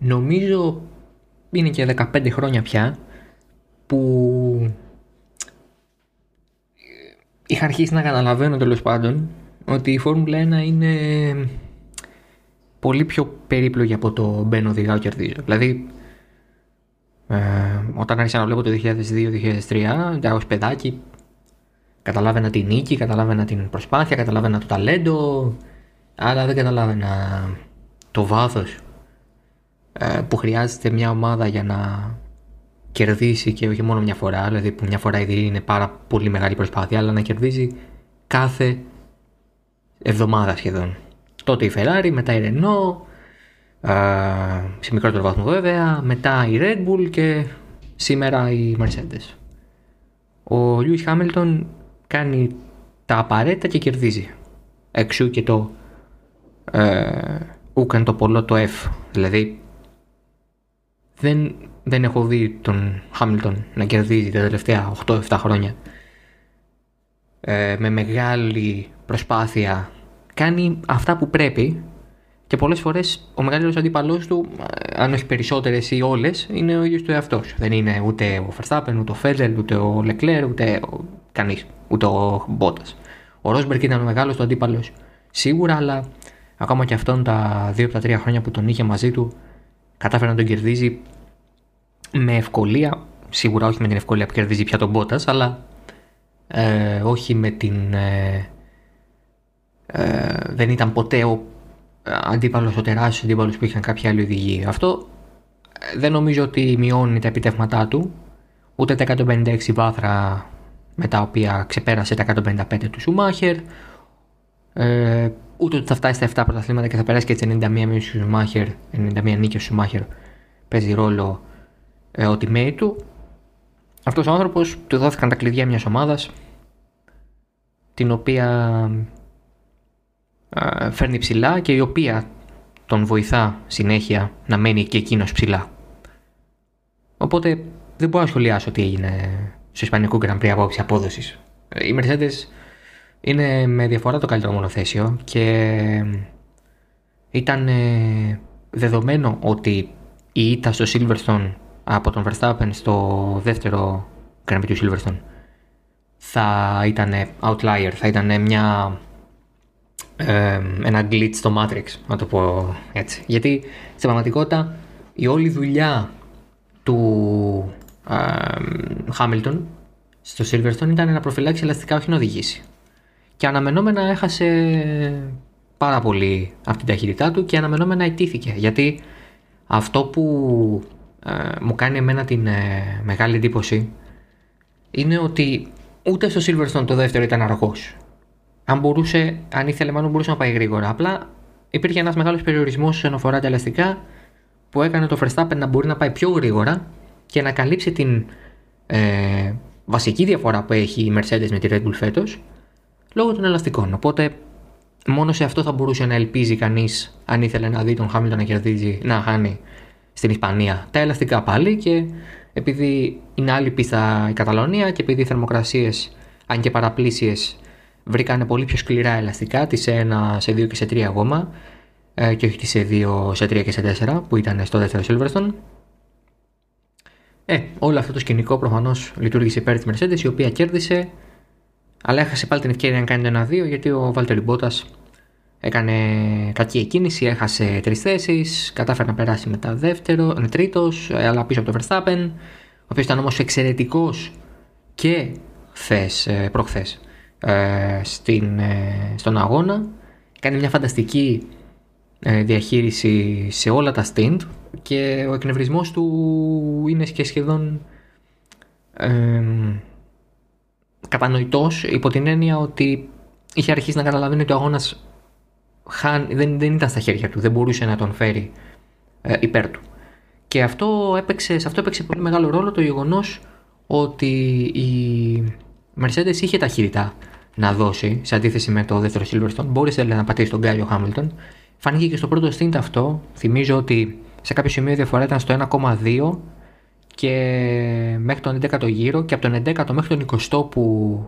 νομίζω είναι και 15 χρόνια πια που είχα αρχίσει να καταλαβαίνω τέλος πάντων ότι η Φόρμουλα 1 είναι πολύ πιο περίπλοκη από το μπαίνω οδηγάω κερδίζω. Δηλαδή, ε, όταν άρχισα να βλέπω το 2002-2003, ως παιδάκι, καταλάβαινα την νίκη, καταλάβαινα την προσπάθεια, καταλάβαινα το ταλέντο, αλλά δεν καταλάβαινα το βάθος ε, που χρειάζεται μια ομάδα για να κερδίσει και όχι μόνο μια φορά, δηλαδή που μια φορά ήδη είναι πάρα πολύ μεγάλη προσπάθεια, αλλά να κερδίζει κάθε εβδομάδα σχεδόν. Τότε η Ferrari, μετά η Renault, σε μικρότερο βαθμό βέβαια, μετά η Red Bull και σήμερα η Mercedes. Ο Lewis Hamilton κάνει τα απαραίτητα και κερδίζει. Εξού και το ε, ούκαν το πολλό το F. Δηλαδή δεν, δεν έχω δει τον Χάμιλτον να κερδίζει τα τελευταία 8-7 χρόνια ε, με μεγάλη προσπάθεια κάνει αυτά που πρέπει και πολλές φορές ο μεγαλύτερος αντίπαλός του, ε, αν όχι περισσότερες ή όλες, είναι ο ίδιος του εαυτός. Δεν είναι ούτε ο Verstappen, ούτε ο Φέντελ, ούτε ο Λεκλέρ, ούτε ο... κανείς, ούτε ο Μπότα. Ο Ρόσμπερκ ήταν ο μεγάλος του αντίπαλος σίγουρα, αλλά ακόμα και αυτόν τα δύο από τα τρία χρόνια που τον είχε μαζί του, κατάφερε να τον κερδίζει με ευκολία. Σίγουρα όχι με την ευκολία που κερδίζει πια τον Μπότας, αλλά ε, όχι με την. Ε, ε, δεν ήταν ποτέ ο αντίπαλος, ο τεράστιος αντίπαλος που είχαν κάποια άλλη οδηγία. Αυτό ε, δεν νομίζω ότι μειώνει τα επιτεύγματά του, ούτε τα 156 βάθρα με τα οποία ξεπέρασε τα 155 του Σουμάχερ, ε, ούτε ότι θα φτάσει στα 7 πρωταθλήματα και θα περάσει και τι 91 νίκες του Σουμάχερ, 91 νίκες του Σουμάχερ παίζει ρόλο ε, ο teammate του. Αυτός ο άνθρωπος του δόθηκαν τα κλειδιά μιας ομάδας την οποία φέρνει ψηλά και η οποία τον βοηθά συνέχεια να μένει και εκείνος ψηλά. Οπότε δεν μπορώ να σχολιάσω τι έγινε στο Ισπανικό Grand Prix απόψης απόδοσης. Η Mercedes είναι με διαφορά το καλύτερο μονοθέσιο και ήταν ε, δεδομένο ότι η ήττα στο Silverstone από τον Verstappen στο δεύτερο Grand Prix του Silverstone θα ήταν outlier, θα ήταν μια ένα glitch στο Matrix, να το πω έτσι. Γιατί στην πραγματικότητα η όλη δουλειά του Hamilton στο Silverstone ήταν να προφυλάξει ελαστικά, όχι να οδηγήσει. Και αναμενόμενα έχασε πάρα πολύ από την ταχύτητά του και αναμενόμενα ετήθηκε. Γιατί αυτό που ε, μου κάνει εμένα την ε, μεγάλη εντύπωση είναι ότι ούτε στο Silverstone το δεύτερο ήταν αργός αν μπορούσε, αν ήθελε, μάλλον μπορούσε να πάει γρήγορα. Απλά υπήρχε ένας μεγάλος περιορισμός όσον αφορά τα ελαστικά που έκανε το Verstappen να μπορεί να πάει πιο γρήγορα και να καλύψει την ε, βασική διαφορά που έχει η Mercedes με τη Red Bull φέτος λόγω των ελαστικών. Οπότε μόνο σε αυτό θα μπορούσε να ελπίζει κανείς αν ήθελε να δει τον Hamilton να κερδίζει, να χάνει στην Ισπανία. Τα ελαστικά πάλι και επειδή είναι άλλη πίστα η Καταλωνία και επειδή οι θερμοκρασίες, αν και παραπλήσιες, βρήκανε πολύ πιο σκληρά ελαστικά, τη σε 1, σε 2 και σε 3 γόμα ε, και όχι τη σε 2, σε 3 και σε 4 που ήταν στο δεύτερο Silverstone. Ε, όλο αυτό το σκηνικό προφανώς λειτουργήσε υπέρ της Mercedes η οποία κέρδισε αλλά έχασε πάλι την ευκαιρία να κάνει το 1-2 γιατί ο Βάλτερ Μπότα έκανε κακή εκκίνηση, έχασε τρεις θέσεις, κατάφερε να περάσει μετά δεύτερο, ε, τρίτος, ε, αλλά πίσω από το Verstappen, ο οποίος ήταν όμως εξαιρετικός και χθες, προχθές ε, στην, ε, στον αγώνα. Κάνει μια φανταστική ε, διαχείριση σε όλα τα stint και ο εκνευρισμός του είναι και σχεδόν ε, κατανοητός υπό την έννοια ότι είχε αρχίσει να καταλαβαίνει ότι ο αγώνας δεν, δεν ήταν στα χέρια του, δεν μπορούσε να τον φέρει ε, υπέρ του. Και αυτό έπαιξε, σε αυτό έπαιξε πολύ μεγάλο ρόλο το γεγονός ότι η Mercedes είχε ταχύτητα να δώσει σε αντίθεση με το δεύτερο Silverstone. Μπόρεσε να πατήσει τον Γκάιο Χάμιλτον. Φάνηκε και στο πρώτο stint αυτό. Θυμίζω ότι σε κάποιο σημείο η διαφορά ήταν στο 1,2 και μέχρι τον 11ο γύρο και από τον 11ο μέχρι τον 20ο που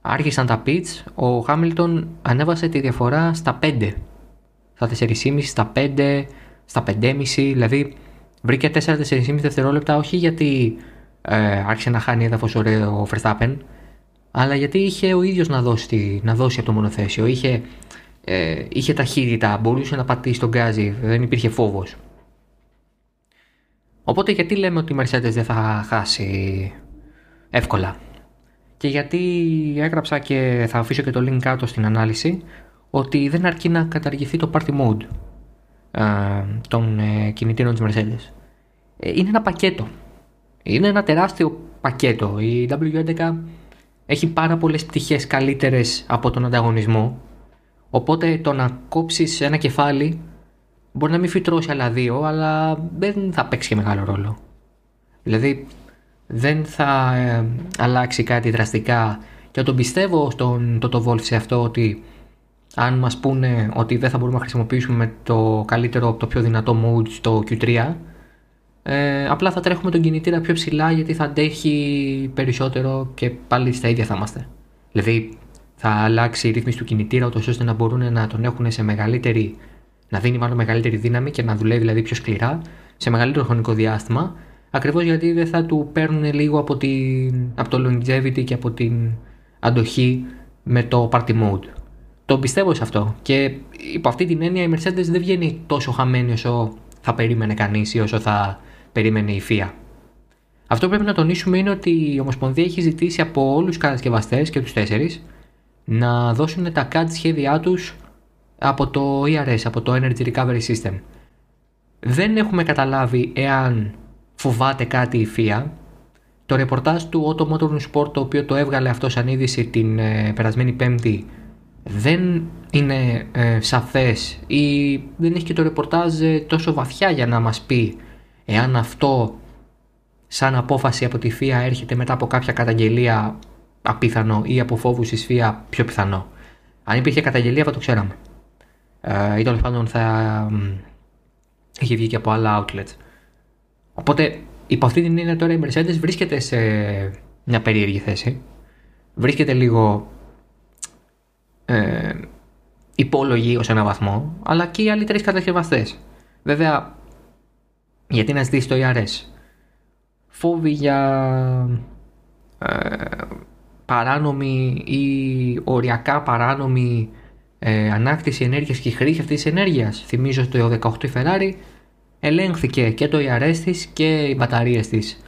άρχισαν τα pits ο Χάμιλτον ανέβασε τη διαφορά στα 5 στα 4,5, στα 5, στα 5,5, δηλαδή βρήκε 4-4,5 δευτερόλεπτα όχι γιατί ε, άρχισε να χάνει έδαφος ο Verstappen, αλλά γιατί είχε ο ίδιος να δώσει, να δώσει από το μονοθέσιο. Είχε, ε, είχε ταχύτητα, μπορούσε να πατήσει τον γκάζι, δεν υπήρχε φόβος. Οπότε γιατί λέμε ότι η Mercedes δεν θα χάσει εύκολα; Και γιατί έγραψα και θα αφήσω και το link κάτω στην ανάλυση ότι δεν αρκεί να καταργηθεί το party mode ε, των ε, κινητήρων της Mercedes. Ε, είναι ένα πακέτο. Είναι ένα τεράστιο πακέτο. Η W11 έχει πάρα πολλές πτυχές καλύτερες από τον ανταγωνισμό οπότε το να κόψεις ένα κεφάλι μπορεί να μην φυτρώσει άλλα δύο αλλά δεν θα παίξει και μεγάλο ρόλο. Δηλαδή δεν θα ε, αλλάξει κάτι δραστικά και τον πιστεύω στον το Wolf σε αυτό ότι αν μας πούνε ότι δεν θα μπορούμε να χρησιμοποιήσουμε το καλύτερο, το πιο δυνατό mode στο Q3 ε, απλά θα τρέχουμε τον κινητήρα πιο ψηλά γιατί θα αντέχει περισσότερο και πάλι στα ίδια θα είμαστε. Δηλαδή θα αλλάξει η ρύθμιση του κινητήρα ώστε να μπορούν να τον έχουν σε μεγαλύτερη να δίνει μάλλον μεγαλύτερη δύναμη και να δουλεύει δηλαδή πιο σκληρά σε μεγαλύτερο χρονικό διάστημα ακριβώς γιατί δεν θα του παίρνουν λίγο από, την, από το longevity και από την αντοχή με το party mode. Το πιστεύω σε αυτό και υπό αυτή την έννοια η Mercedes δεν βγαίνει τόσο χαμένη όσο θα περίμενε κανείς ή όσο θα περίμενε η FIA. Αυτό που πρέπει να τονίσουμε είναι ότι η Ομοσπονδία έχει ζητήσει από όλους τους κατασκευαστές και τους τέσσερις να δώσουν τα CAD σχέδιά τους από το ERS, από το Energy Recovery System. Δεν έχουμε καταλάβει εάν φοβάται κάτι η FIA. Το ρεπορτάζ του Auto Motor Sport, το οποίο το έβγαλε αυτός σαν είδηση την ε, περασμένη Πέμπτη, δεν είναι ε, σαφές ή δεν έχει και το ρεπορτάζ ε, τόσο βαθιά για να μας πει εάν αυτό σαν απόφαση από τη FIA έρχεται μετά από κάποια καταγγελία απίθανο ή από φόβους της FIA πιο πιθανό. Αν υπήρχε καταγγελία θα το ξέραμε. Ε, ή τέλος πάντων θα έχει βγει και από άλλα outlets. Οπότε υπό αυτή την έννοια τώρα η Mercedes βρίσκεται σε μια περίεργη θέση. Βρίσκεται λίγο ε, υπόλογη ως ένα βαθμό, αλλά και οι άλλοι τρεις κατασκευαστές. Βέβαια, γιατί να ζητήσει το IRS. Φόβοι για ε, παράνομη ή οριακά παράνομη ε, ανάκτηση ενέργειας και χρήση αυτής της ενέργειας. Θυμίζω το 18 η Ferrari ελέγχθηκε και το IRS της και οι μπαταρίες της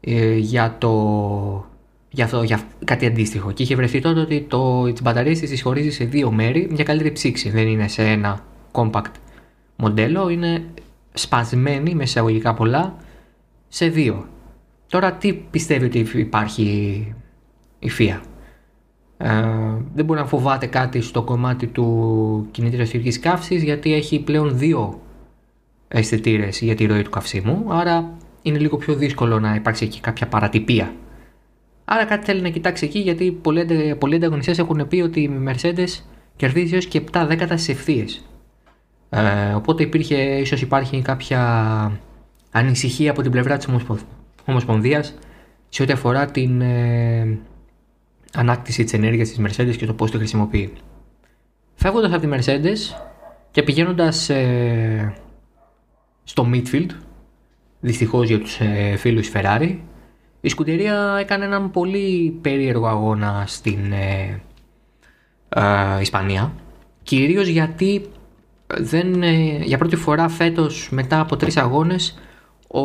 ε, για, το, για, αυτό, για κάτι αντίστοιχο. Και είχε βρεθεί τότε ότι το, τις μπαταρίες της τις χωρίζει σε δύο μέρη για καλύτερη ψήξη. Δεν είναι σε ένα compact μοντέλο, είναι σπασμένη με εισαγωγικά πολλά σε δύο. Τώρα τι πιστεύει ότι υπάρχει η FIA. Ε, δεν μπορεί να φοβάται κάτι στο κομμάτι του κινητήρα εσωτερικής καύσης γιατί έχει πλέον δύο αισθητήρες για τη ροή του καυσίμου, άρα είναι λίγο πιο δύσκολο να υπάρξει εκεί κάποια παρατυπία. Άρα κάτι θέλει να κοιτάξει εκεί γιατί πολλοί, πολλοί ανταγωνιστές έχουν πει ότι η Mercedes κερδίζει έως και 7 δέκατα στις ευθείες. Ε, οπότε υπήρχε, ίσως υπάρχει κάποια ανησυχία από την πλευρά της Ομοσπονδίας σε ό,τι αφορά την ε, ανάκτηση της ενέργειας της Mercedes και το πώς τη χρησιμοποιεί. Φεύγοντας από τη Mercedes και πηγαίνοντας ε, στο midfield, δυστυχώς για τους ε, φίλους Ferrari, η σκουτερία έκανε έναν πολύ περίεργο αγώνα στην ε, ε, Ισπανία, κυρίως γιατί δεν, ε, για πρώτη φορά φέτος μετά από τρεις αγώνες ο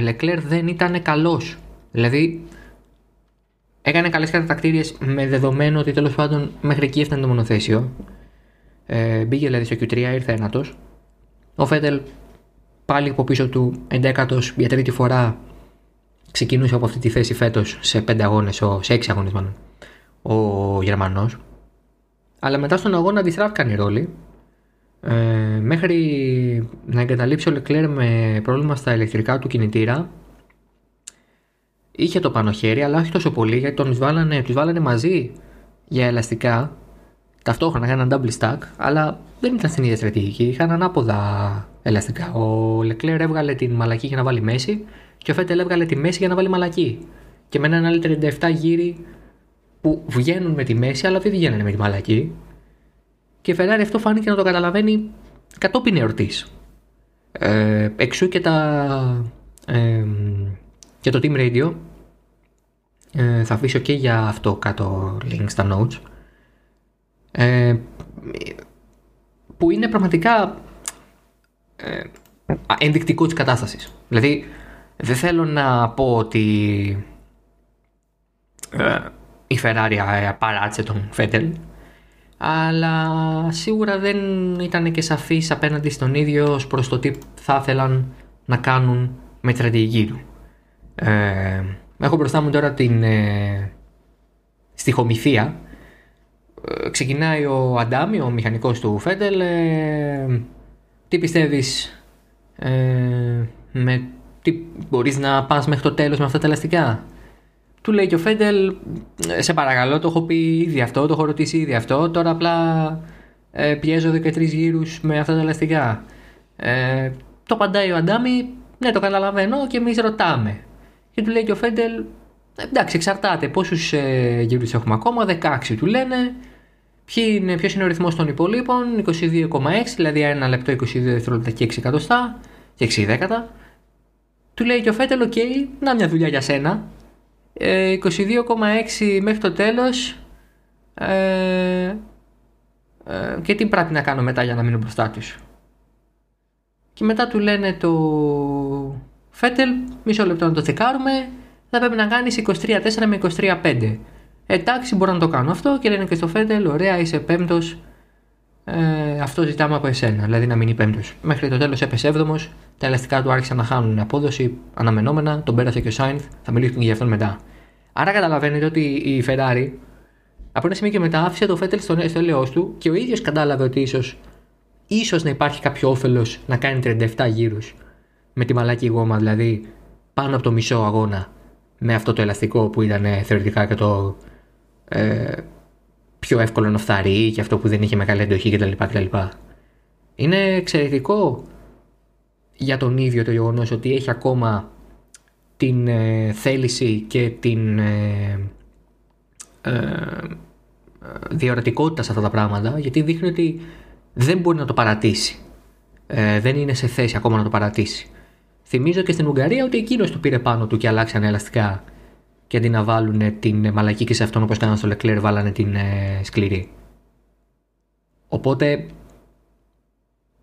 Λεκλέρ δεν ήταν καλός. Δηλαδή έκανε καλές κατακτήριες με δεδομένο ότι τέλος πάντων μέχρι εκεί έφτανε το μονοθέσιο. Ε, μπήκε δηλαδή στο Q3, ήρθε ένατος. Ο Φέτελ πάλι από πίσω του 11 για τρίτη φορά ξεκινούσε από αυτή τη θέση φέτος σε 5 αγώνες, σε 6 αγώνες μάλλον, ο Γερμανός. Αλλά μετά στον αγώνα αντιστράφηκαν οι ρόλοι ε, μέχρι να εγκαταλείψει ο Λεκλέρ με πρόβλημα στα ηλεκτρικά του κινητήρα είχε το πάνω χέρι αλλά όχι τόσο πολύ γιατί τον βάλανε, τους βάλανε μαζί για ελαστικά. Ταυτόχρονα για ένα double stack αλλά δεν ήταν στην ίδια στρατηγική. Είχαν ανάποδα ελαστικά. Ο Λεκλέρ έβγαλε την μαλακή για να βάλει μέση και ο Φέτελ έβγαλε τη μέση για να βάλει μαλακή. Και με έναν άλλο 37 γύρι που βγαίνουν με τη μέση αλλά δεν βγαίνουν με τη μαλακή. Και η Ferrari αυτό φάνηκε να το καταλαβαίνει κατόπιν εορτής. Ε, εξού και τα ε, και το Team Radio ε, θα αφήσω και για αυτό κάτω link στα notes ε, που είναι πραγματικά ε, ενδεικτικός της κατάστασης. Δηλαδή δεν θέλω να πω ότι ε, η Ferrari παράτησε τον Φέτελ αλλά σίγουρα δεν ήταν και σαφής απέναντι στον ίδιο προς το τι θα ήθελαν να κάνουν με τη στρατηγική του. Ε, έχω μπροστά μου τώρα την ε, στοιχομηθεία. Ε, ξεκινάει ο Αντάμι, ο μηχανικός του Φέντελ. Ε, τι πιστεύεις ε, με τι μπορείς να πας μέχρι το τέλος με αυτά τα ελαστικά; Του λέει και ο Φέντελ, «Ε, σε παρακαλώ, το έχω πει ήδη αυτό, το έχω ρωτήσει ήδη αυτό, τώρα απλά ε, πιέζω 13 γύρους με αυτά τα ελαστικά. Ε, το παντάει ο Αντάμι, ναι το καταλαβαίνω και εμείς ρωτάμε. Και του λέει και ο Φέντελ, εντάξει εξαρτάται πόσους ε, γύρους έχουμε ακόμα, 16 του λένε, Ποιο είναι, ποιος είναι ο ρυθμός των υπολοίπων, 22,6, δηλαδή 1 λεπτό 22 δευτερόλεπτα και 6 εκατοστά και 6 δέκατα. Του λέει και ο Φέτελ, okay, να μια δουλειά για σένα, 22,6 ε, μέχρι το τέλος ε, ε, και τι πρέπει να κάνω μετά για να μείνω μπροστά τους. Και μετά του λένε το Φέτελ, μισό λεπτό να το τσεκάρουμε, θα πρέπει να κάνεις 23-4 με 23-5. Εντάξει, μπορώ να το κάνω αυτό και λένε και στο Φέτελ, ωραία, είσαι πέμπτος, ε, αυτό ζητάμε από εσένα, δηλαδή να μείνει πέμπτος. Μέχρι το τέλος έπεσε έβδομος, τα ελαστικά του άρχισαν να χάνουν απόδοση αναμενόμενα, τον πέρασε και ο Σάινθ, θα μιλήσουμε και για αυτόν μετά. Άρα καταλαβαίνετε ότι η Ferrari από ένα σημείο και μετά άφησε το Φέτελ στο, στο έλεος του και ο ίδιος κατάλαβε ότι ίσως ίσως να υπάρχει κάποιο όφελος να κάνει 37 γύρους με τη μαλάκη γόμα, δηλαδή πάνω από το μισό αγώνα με αυτό το ελαστικό που ήταν θεωρητικά και το ε, πιο εύκολο να φθαρεί και αυτό που δεν είχε μεγάλη εντοχή κτλ. κτλ. Είναι εξαιρετικό για τον ίδιο το γεγονός ότι έχει ακόμα την ε, θέληση και την ε, ε, διορατικότητα σε αυτά τα πράγματα γιατί δείχνει ότι δεν μπορεί να το παρατήσει. Ε, δεν είναι σε θέση ακόμα να το παρατήσει. Θυμίζω και στην Ουγγαρία ότι εκείνος το πήρε πάνω του και αλλάξανε ελαστικά και αντί να βάλουν την μαλακή και σε αυτόν όπως κάνανε στο Λεκλέρ βάλανε την ε, σκληρή. Οπότε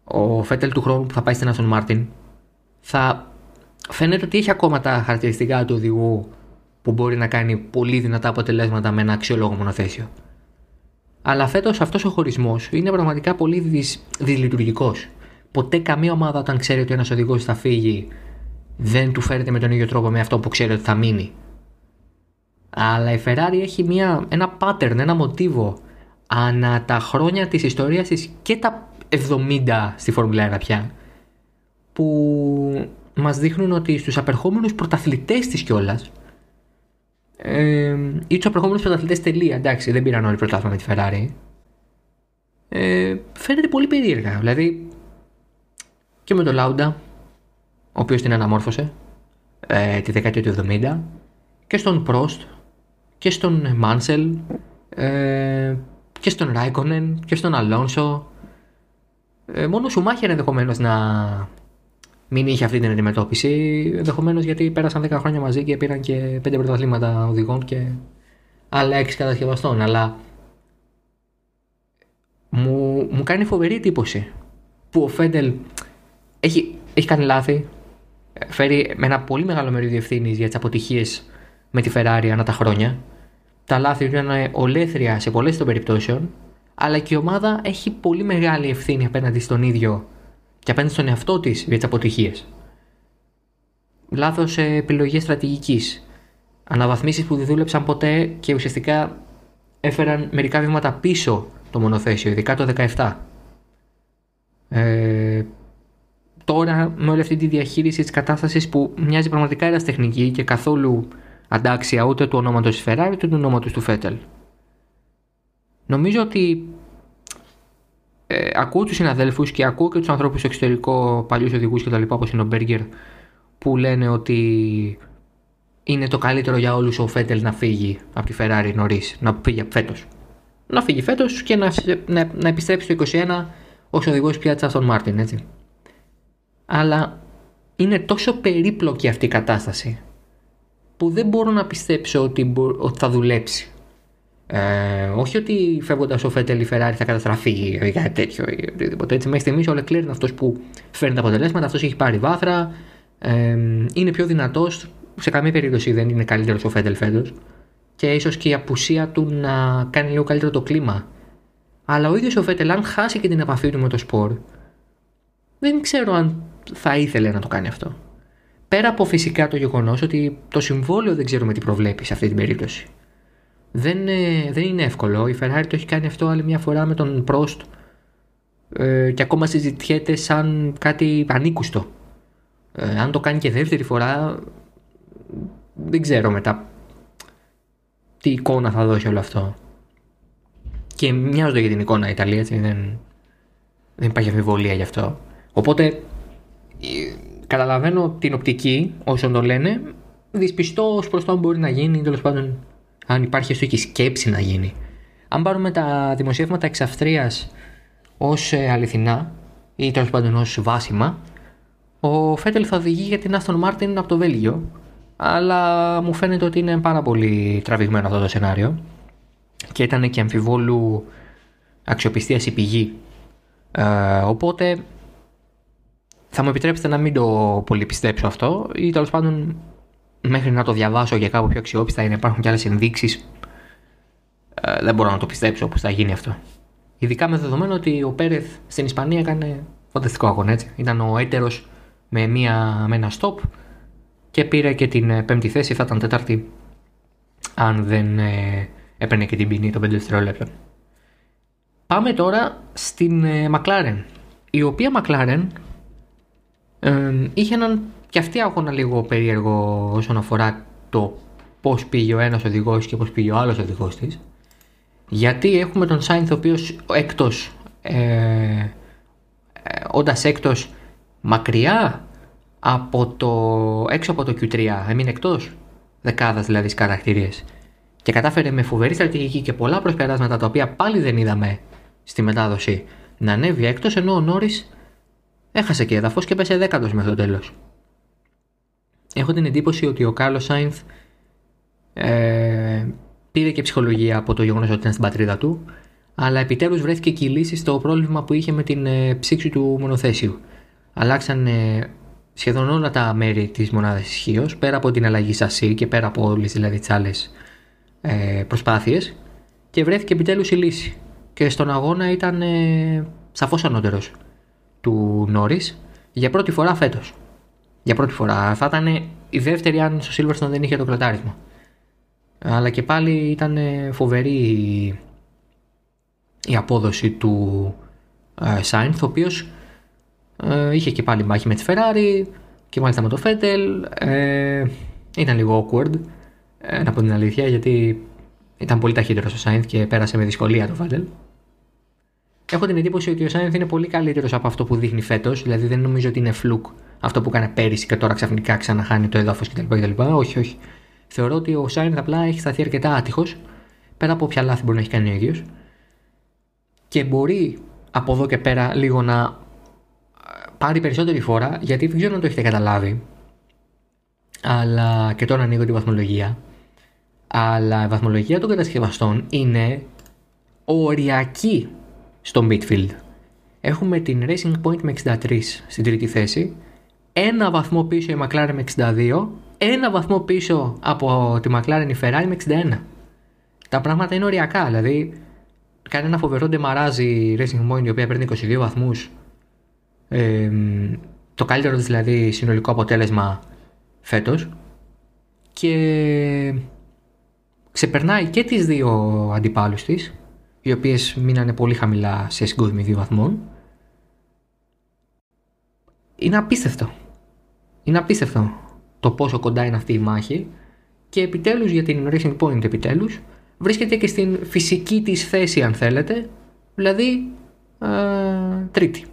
ο Φέτελ του χρόνου που θα πάει στην Αστον Μάρτιν θα φαίνεται ότι έχει ακόμα τα χαρακτηριστικά του οδηγού που μπορεί να κάνει πολύ δυνατά αποτελέσματα με ένα αξιολόγο μονοθέσιο. Αλλά φέτος αυτός ο χωρισμός είναι πραγματικά πολύ δυσ, δυσλειτουργικός. Ποτέ καμία ομάδα όταν ξέρει ότι ένας οδηγός θα φύγει δεν του φέρεται με τον ίδιο τρόπο με αυτό που ξέρει ότι θα μείνει. Αλλά η Ferrari έχει μια, ένα pattern, ένα μοτίβο ανά τα χρόνια της ιστορίας της και τα 70 στη Φόρμουλα 1 πια που μας δείχνουν ότι στους απερχόμενους πρωταθλητές της κιόλας ε, ή του απερχόμενους πρωταθλητές τελεία. Εντάξει, δεν πήραν όλοι πρωτάθλημα με τη Ferrari. Ε, φαίνεται πολύ περίεργα. Δηλαδή και με τον Λάουντα, ο οποίος την αναμόρφωσε ε, τη δεκαετία του 70, και στον Πρόστ και στον Μάνσελ ε, και στον Ράικονεν και στον Αλόνσο. Ε, μόνο ο Σουμάχερ ενδεχομένως να μην είχε αυτή την αντιμετώπιση. Ενδεχομένως γιατί πέρασαν 10 χρόνια μαζί και πήραν και 5 πρωταθλήματα οδηγών και άλλα 6 κατασκευαστών. Αλλά μου, μου κάνει φοβερή εντύπωση που ο Φέντελ έχει, έχει κάνει λάθη. Φέρει με ένα πολύ μεγάλο μερίδιο ευθύνη για τις αποτυχίες με τη Ferrari ανά τα χρόνια. Τα λάθη του ήταν ολέθρια σε πολλές των περιπτώσεων. Αλλά και η ομάδα έχει πολύ μεγάλη ευθύνη απέναντι στον ίδιο και απέναντι στον εαυτό της για τις αποτυχίες. Λάθος επιλογή στρατηγικής. Αναβαθμίσεις που δεν δούλεψαν ποτέ και ουσιαστικά έφεραν μερικά βήματα πίσω το μονοθέσιο, ειδικά το 17. Ε, τώρα με όλη αυτή τη διαχείριση της κατάστασης που μοιάζει πραγματικά εραστεχνική και καθόλου αντάξια ούτε του ονόματος της Ferrari ούτε του ονόματος του Φέτελ. Νομίζω ότι ε, ακούω τους συναδέλφους και ακούω και τους ανθρώπους στο εξωτερικό, παλιούς οδηγούς κτλ. όπως είναι ο Μπέργκερ, που λένε ότι είναι το καλύτερο για όλους ο Φέτελ να φύγει από τη Ferrari νωρίς, να φύγει φέτος. Να φύγει φέτος και να, να, να επιστρέψει το 2021 ως οδηγός πια της Aston Martin, έτσι. Αλλά είναι τόσο περίπλοκη αυτή η κατάσταση που δεν μπορώ να πιστέψω ότι, ότι θα δουλέψει. Ε, όχι ότι φεύγοντας ο Φέτελ η Ferrari θα καταστραφεί ή κάτι τέτοιο ή οτιδήποτε. Έτσι, μέχρι στιγμής ο Leclerc είναι αυτός που φέρνει τα αποτελέσματα, αυτός έχει πάρει βάθρα, ε, είναι πιο δυνατός. Σε καμία περίπτωση δεν είναι καλύτερος ο Φέτελ φέτος. Και ίσως και η απουσία του να κάνει λίγο καλύτερο το κλίμα. Αλλά ο ίδιος ο Φέτελ, αν χάσει και την επαφή του με το σπορ, δεν ξέρω αν θα ήθελε να το κάνει αυτό. Πέρα από φυσικά το γεγονός ότι το συμβόλαιο δεν ξέρουμε τι προβλέπει σε αυτή την περίπτωση. Δεν, ε, δεν είναι εύκολο. Η Ferrari το έχει κάνει αυτό άλλη μια φορά με τον Prost ε, και ακόμα συζητιέται σαν κάτι ανήκουστο. Ε, αν το κάνει και δεύτερη φορά, δεν ξέρω μετά τι εικόνα θα δώσει όλο αυτό. Και μοιάζονται για την εικόνα η Ιταλία, έτσι, δεν, δεν υπάρχει αμφιβολία γι' αυτό. Οπότε καταλαβαίνω την οπτική όσων το λένε, δυσπιστώς προς το αν μπορεί να γίνει, τέλος πάντων, αν υπάρχει έστω και σκέψη να γίνει. Αν πάρουμε τα δημοσιεύματα εξ Αυστρίας ως ε, αληθινά ή τέλος πάντων ως βάσιμα, ο Φέτελ θα οδηγεί για την Aston Martin από το Βέλγιο, αλλά μου φαίνεται ότι είναι πάρα πολύ τραβηγμένο αυτό το σενάριο και ήταν και αμφιβόλου αξιοπιστίας η πηγή. Ε, οπότε θα μου επιτρέψετε να μην το πολύ πιστέψω αυτό ή τέλος πάντων μέχρι να το διαβάσω για κάπου πιο αξιόπιστα ή να υπάρχουν και άλλες ενδείξεις. Ε, δεν μπορώ να το πιστέψω πώ θα γίνει αυτό. Ειδικά με δεδομένο ότι ο Πέρεθ στην Ισπανία έκανε φανταστικό αγώνα έτσι. Ήταν ο έτερος με, μία, με ένα stop και πήρε και την ε, πέμπτη θέση, θα ήταν τέταρτη αν δεν ε, έπαιρνε και την ποινή των 5 δευτερόλεπτων. Πάμε τώρα στην ε, McLaren, η οποία McLaren ε, είχε έναν και αυτή αγώνα λίγο περίεργο όσον αφορά το πώς πήγε ο ένας οδηγός και πώς πήγε ο άλλος οδηγός της. Γιατί έχουμε τον Σάινθ ο οποίος έκτος, ε, όντας έκτος μακριά από το, έξω από το Q3, έμεινε εκτός δεκάδα δηλαδή στι χαρακτηρίε. Και κατάφερε με φοβερή στρατηγική και πολλά προσπεράσματα τα οποία πάλι δεν είδαμε στη μετάδοση να ανέβει έκτος ενώ ο Νόρις έχασε και έδαφος και πέσε δέκατος μέχρι το τέλος. Έχω την εντύπωση ότι ο Κάρλος Σάινθ ε, πήρε και ψυχολογία από το γεγονός ότι ήταν στην πατρίδα του, αλλά επιτέλους βρέθηκε και η λύση στο πρόβλημα που είχε με την ε, ψήξη του μονοθέσιου. Αλλάξαν ε, σχεδόν όλα τα μέρη της μονάδας ισχύω, πέρα από την αλλαγή σασί και πέρα από όλες δηλαδή τις άλλες ε, προσπάθειες, και βρέθηκε επιτέλους η λύση. Και στον αγώνα ήταν ε, σαφώς ανώτερος του Νόρι για πρώτη φορά φέτος. Για πρώτη φορά. Θα ήταν η δεύτερη αν στο Silverstone δεν είχε το κλατάρισμα. Αλλά και πάλι ήταν φοβερή η απόδοση του Σάινθ, ο οποίος ε, είχε και πάλι μάχη με τη Ferrari και μάλιστα με το Φέτελ. Ε, ήταν λίγο awkward, ε, να πω την αλήθεια, γιατί ήταν πολύ ταχύτερος ο Σάινθ και πέρασε με δυσκολία το Φέτελ. Έχω την εντύπωση ότι ο Σάινθ είναι πολύ καλύτερος από αυτό που δείχνει φέτος, δηλαδή δεν νομίζω ότι είναι φλουκ αυτό που έκανε πέρυσι και τώρα ξαφνικά ξαναχάνει το έδαφος κτλ. Όχι, όχι. Θεωρώ ότι ο Σάινθ απλά έχει σταθεί αρκετά άτυχος, πέρα από ποια λάθη μπορεί να έχει κάνει ο ίδιος, και μπορεί από εδώ και πέρα λίγο να πάρει περισσότερη φορά, γιατί δεν ξέρω αν το έχετε καταλάβει, αλλά και τώρα ανοίγω τη βαθμολογία. Αλλά η βαθμολογία των κατασκευαστών είναι οριακή στο midfield. Έχουμε την Racing Point με 63 στην τρίτη θέση, ένα βαθμό πίσω η McLaren με 62, ένα βαθμό πίσω από τη McLaren η Ferrari με 61. Τα πράγματα είναι οριακά, δηλαδή κάνει ένα φοβερό ντεμαράζι η Racing Point η οποία παίρνει 22 βαθμούς το καλύτερο δηλαδή συνολικό αποτέλεσμα φέτος και ξεπερνάει και τις δύο αντιπάλους της οι οποίες μείνανε πολύ χαμηλά σε συγκόσμη δύο βαθμών. Είναι απίστευτο. Είναι απίστευτο το πόσο κοντά είναι αυτή η μάχη και επιτέλους για την Racing Point επιτέλους βρίσκεται και στην φυσική της θέση αν θέλετε δηλαδή ε, τρίτη.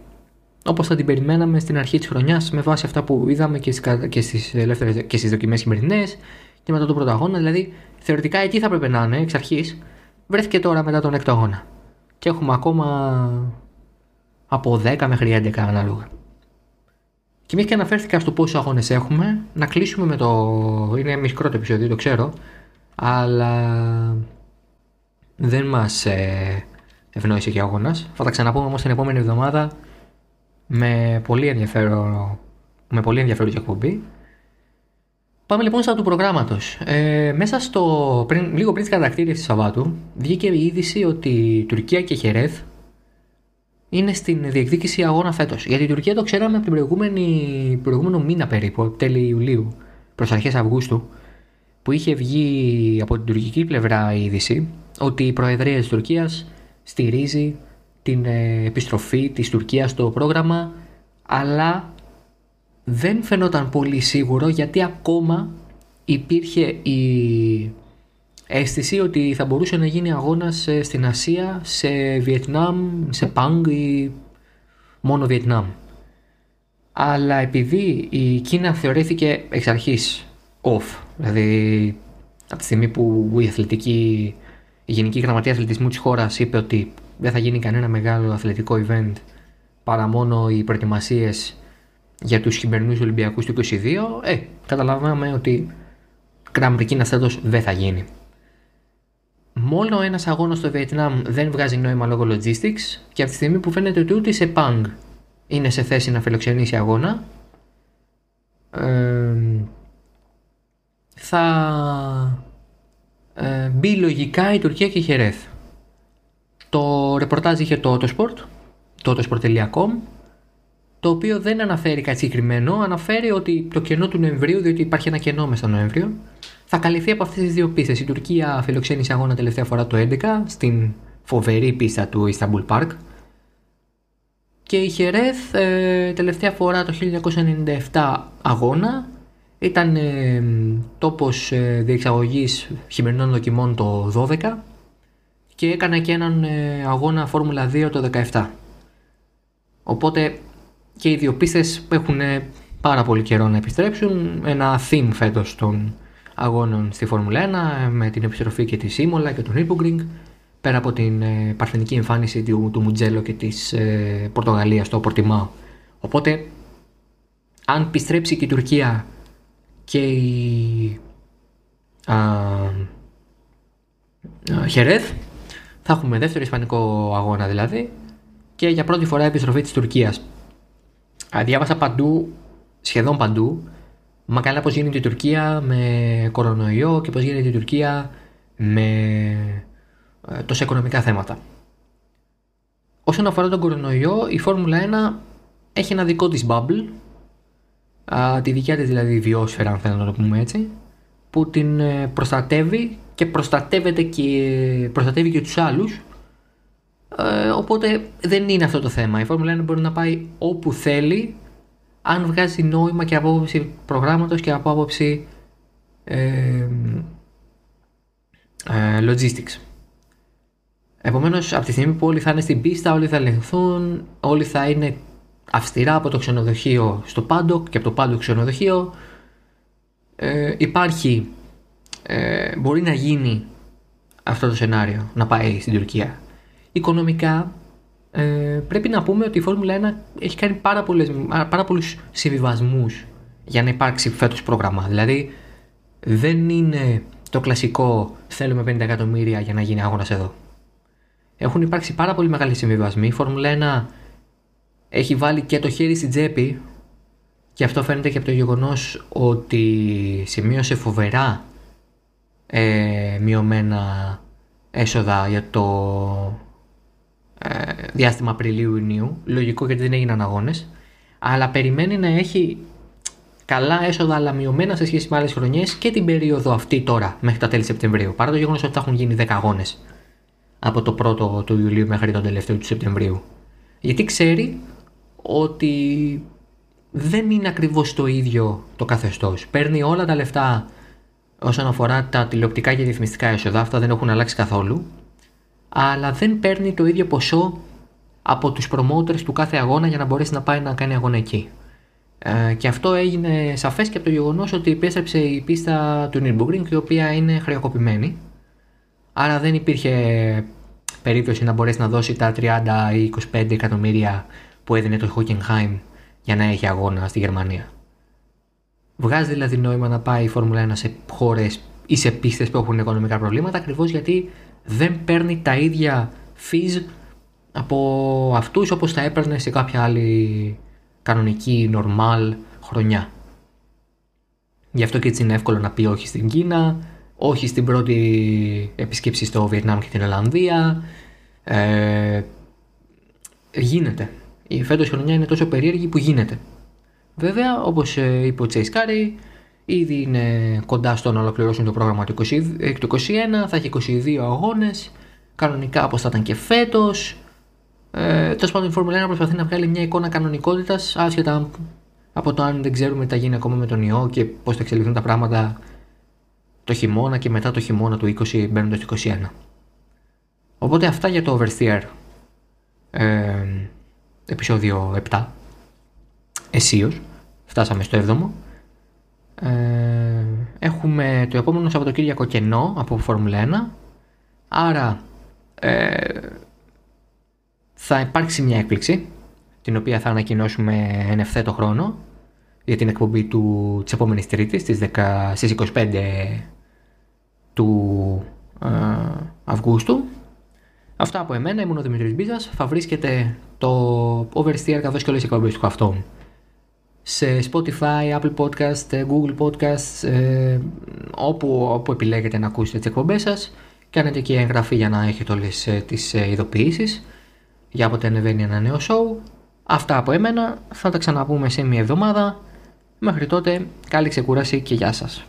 Όπως θα την περιμέναμε στην αρχή της χρονιάς με βάση αυτά που είδαμε και στις, και στις, ελεύθερες, και στις δοκιμές χειμερινές και μετά τον πρώτο αγώνα, δηλαδή θεωρητικά εκεί θα έπρεπε να είναι εξ αρχής, βρέθηκε τώρα μετά τον έκτο αγώνα. Και έχουμε ακόμα από 10 μέχρι 11 ανάλογα. Και μια και αναφέρθηκα στο πόσους αγώνες έχουμε, να κλείσουμε με το. Είναι μικρό το επεισόδιο, το ξέρω, αλλά δεν μας ε, ευνόησε και ο αγώνας. Θα τα ξαναπούμε όμως την επόμενη εβδομάδα με πολύ ενδιαφέρον, με πολύ ενδιαφέρον εκπομπή. Πάμε λοιπόν στα του προγράμματος. Ε, μέσα στο. Πριν, λίγο πριν τι κατακτήρε τη Σαββάτου, βγήκε η είδηση ότι η Τουρκία και Χερέθ είναι στην διεκδίκηση αγώνα φέτος. Γιατί η Τουρκία το ξέραμε από την προηγούμενη, προηγούμενο μήνα περίπου, από τέλη Ιουλίου προς αρχές Αυγούστου, που είχε βγει από την τουρκική πλευρά η είδηση ότι η Προεδρία της Τουρκίας στηρίζει την ε, επιστροφή της Τουρκίας στο πρόγραμμα αλλά δεν φαινόταν πολύ σίγουρο γιατί ακόμα υπήρχε η αίσθηση ότι θα μπορούσε να γίνει αγώνας ε, στην Ασία, σε Βιετνάμ, σε Πανγκ ή μόνο Βιετνάμ. Αλλά επειδή η Κίνα θεωρήθηκε εξ αρχής off, δηλαδή από τη στιγμή που η αθλητική, η Γενική Γραμματεία Αθλητισμού της χώρας είπε ότι δεν θα γίνει κανένα μεγάλο αθλητικό event παρά μόνο οι προετοιμασίες για τους χειμερινούς Ολυμπιακούς του 2022, ε, καταλαβαίνουμε ότι Grand Prix δεν θα γίνει. Μόνο ένας αγώνας στο Βιετνάμ δεν βγάζει νόημα λόγω logistics και από τη στιγμή που φαίνεται ότι ούτε σε Pang είναι σε θέση να φιλοξενήσει αγώνα, ε, θα ε, μπει λογικά η Τουρκία και η Χερέθ. Το ρεπορτάζ είχε το Autosport, το autosport.com, το οποίο δεν αναφέρει κάτι συγκεκριμένο, αναφέρει ότι το κενό του Νοεμβρίου, διότι υπάρχει ένα κενό μέσα στο Νοέμβριο, θα καλυφθεί από αυτές τις δύο πίστες. Η Τουρκία φιλοξένησε αγώνα τελευταία φορά το 2011 στην φοβερή πίστα του Istanbul Park. Και η Χερέθ ε, τελευταία φορά το 1997 αγώνα ήταν ε, τόπος ε, διεξαγωγής χειμερινών δοκιμών το 12 και έκανε και έναν ε, αγώνα Φόρμουλα 2 το 17. Οπότε και οι δύο πίστες έχουν πάρα πολύ καιρό να επιστρέψουν. Ένα theme φέτος των αγώνων στη Φόρμουλα 1 με την επιστροφή και της Σίμολα και τον Nürburgring πέρα από την ε, παρθενική εμφάνιση του, του Μουτζέλο και της ε, Πορτογαλίας στο Πορτιμάο. Οπότε αν επιστρέψει και η Τουρκία και η α, Χερέθ θα έχουμε δεύτερο ισπανικό αγώνα δηλαδή και για πρώτη φορά επιστροφή της Τουρκίας. Διάβασα παντού, σχεδόν παντού, μα καλά πώς γίνεται η Τουρκία με κορονοϊό και πώς γίνεται η Τουρκία με ε, τόσα οικονομικά θέματα. Όσον αφορά τον κορονοϊό, η Φόρμουλα 1 έχει ένα δικό της bubble, τη δικιά της δηλαδή βιόσφαιρα αν θέλω να το πούμε έτσι, που την ε, προστατεύει και προστατεύεται και, προστατεύει και τους άλλους ε, οπότε δεν είναι αυτό το θέμα. Η Φόρμουλα 1 μπορεί να πάει όπου θέλει αν βγάζει νόημα και από άποψη προγράμματος και από άποψη ε, ε, logistics. Επομένως από τη στιγμή που όλοι θα είναι στην πίστα, όλοι θα ελεγχθούν, όλοι θα είναι αυστηρά από το ξενοδοχείο στο paddock και από το paddock ξενοδοχείο ε, υπάρχει ε, μπορεί να γίνει αυτό το σενάριο, να πάει στην Τουρκία. Οικονομικά ε, πρέπει να πούμε ότι η Φόρμουλα 1 έχει κάνει πάρα, πολλές, πάρα πολλούς συμβιβασμούς για να υπάρξει φέτος πρόγραμμα. Δηλαδή δεν είναι το κλασικό θέλουμε 50 εκατομμύρια για να γίνει αγώνας εδώ. Έχουν υπάρξει πάρα πολύ μεγάλοι συμβιβασμοί. Η Φόρμουλα 1 έχει βάλει και το χέρι στην τσέπη και αυτό φαίνεται και από το γεγονός ότι σημείωσε φοβερά ε, μειωμένα έσοδα για το ε, διάστημα Απριλίου-Ιουνίου. Λογικό γιατί δεν έγιναν αγώνες. Αλλά περιμένει να έχει καλά έσοδα αλλά μειωμένα σε σχέση με άλλες χρονιές και την περίοδο αυτή τώρα μέχρι τα τέλη Σεπτεμβρίου. Παρά το γεγονός ότι θα έχουν γίνει 10 αγώνες από το πρώτο του Ιουλίου μέχρι τον τελευταίο του Σεπτεμβρίου. Γιατί ξέρει ότι δεν είναι ακριβώς το ίδιο το καθεστώς. Παίρνει όλα τα λεφτά όσον αφορά τα τηλεοπτικά και ρυθμιστικά έσοδα, αυτά δεν έχουν αλλάξει καθόλου, αλλά δεν παίρνει το ίδιο ποσό από τους promoters του κάθε αγώνα για να μπορέσει να πάει να κάνει αγώνα εκεί. Ε, και αυτό έγινε σαφές και από το γεγονός ότι επέστρεψε η πίστα του Nürburgring η οποία είναι χρεοκοπημένη. Άρα δεν υπήρχε περίπτωση να μπορέσει να δώσει τα 30 ή 25 εκατομμύρια που έδινε το Hockenheim για να έχει αγώνα στη Γερμανία. Βγάζει δηλαδή νόημα να πάει η Φόρμουλα 1 σε χώρες ή σε πίστες που έχουν οικονομικά προβλήματα ακριβώς γιατί δεν παίρνει τα ίδια fees από αυτούς όπως θα έπαιρνε σε κάποια άλλη κανονική, normal χρονιά. Γι' αυτό και έτσι είναι εύκολο να πει όχι στην Κίνα, όχι στην πρώτη επίσκεψη στο Βιετνάμ και την Ολλανδία. Ε, γίνεται. Η φέτος χρονιά είναι τόσο περίεργη που γίνεται. Βέβαια, όπως ε, είπε ο Τσέις Κάρεϊ, ήδη είναι κοντά στο να ολοκληρώσουν το πρόγραμμα του 2021, θα έχει 22 αγώνες, κανονικά όπως θα ήταν και φέτος. Ε, Τέλος πάντων, η Φόρμουλα 1 προσπαθεί να βγάλει μια εικόνα κανονικότητας, άσχετα από το αν δεν ξέρουμε τι θα γίνει ακόμα με τον ιό και πώς θα εξελιχθούν τα πράγματα το χειμώνα και μετά το χειμώνα του 20 μπαίνοντας το 21. Οπότε αυτά για το Oversteer ε, επεισόδιο 7 εσείως φτάσαμε στο 7ο ε, έχουμε το επόμενο Σαββατοκύριακο κενό από Φόρμουλα 1 άρα ε, θα υπάρξει μια έκπληξη την οποία θα ανακοινώσουμε εν ευθέτω χρόνο για την εκπομπή του, της επόμενης Τρίτης στις, 10, στις 25 του ε, Αυγούστου. Αυτά από εμένα, ήμουν ο Δημήτρης Μπίζας. Θα βρίσκεται το Oversteer καθώς και όλες οι εκπομπές του αυτών σε Spotify, Apple Podcast, Google Podcast, ε, όπου, όπου επιλέγετε να ακούσετε τις εκπομπές σας. Κάνετε και εγγραφή για να έχετε όλες ε, τις ε, ειδοποιήσεις για όποτε ανεβαίνει ένα νέο show. Αυτά από εμένα, θα τα ξαναπούμε σε μια εβδομάδα. Μέχρι τότε, καλή ξεκούραση και γεια σας.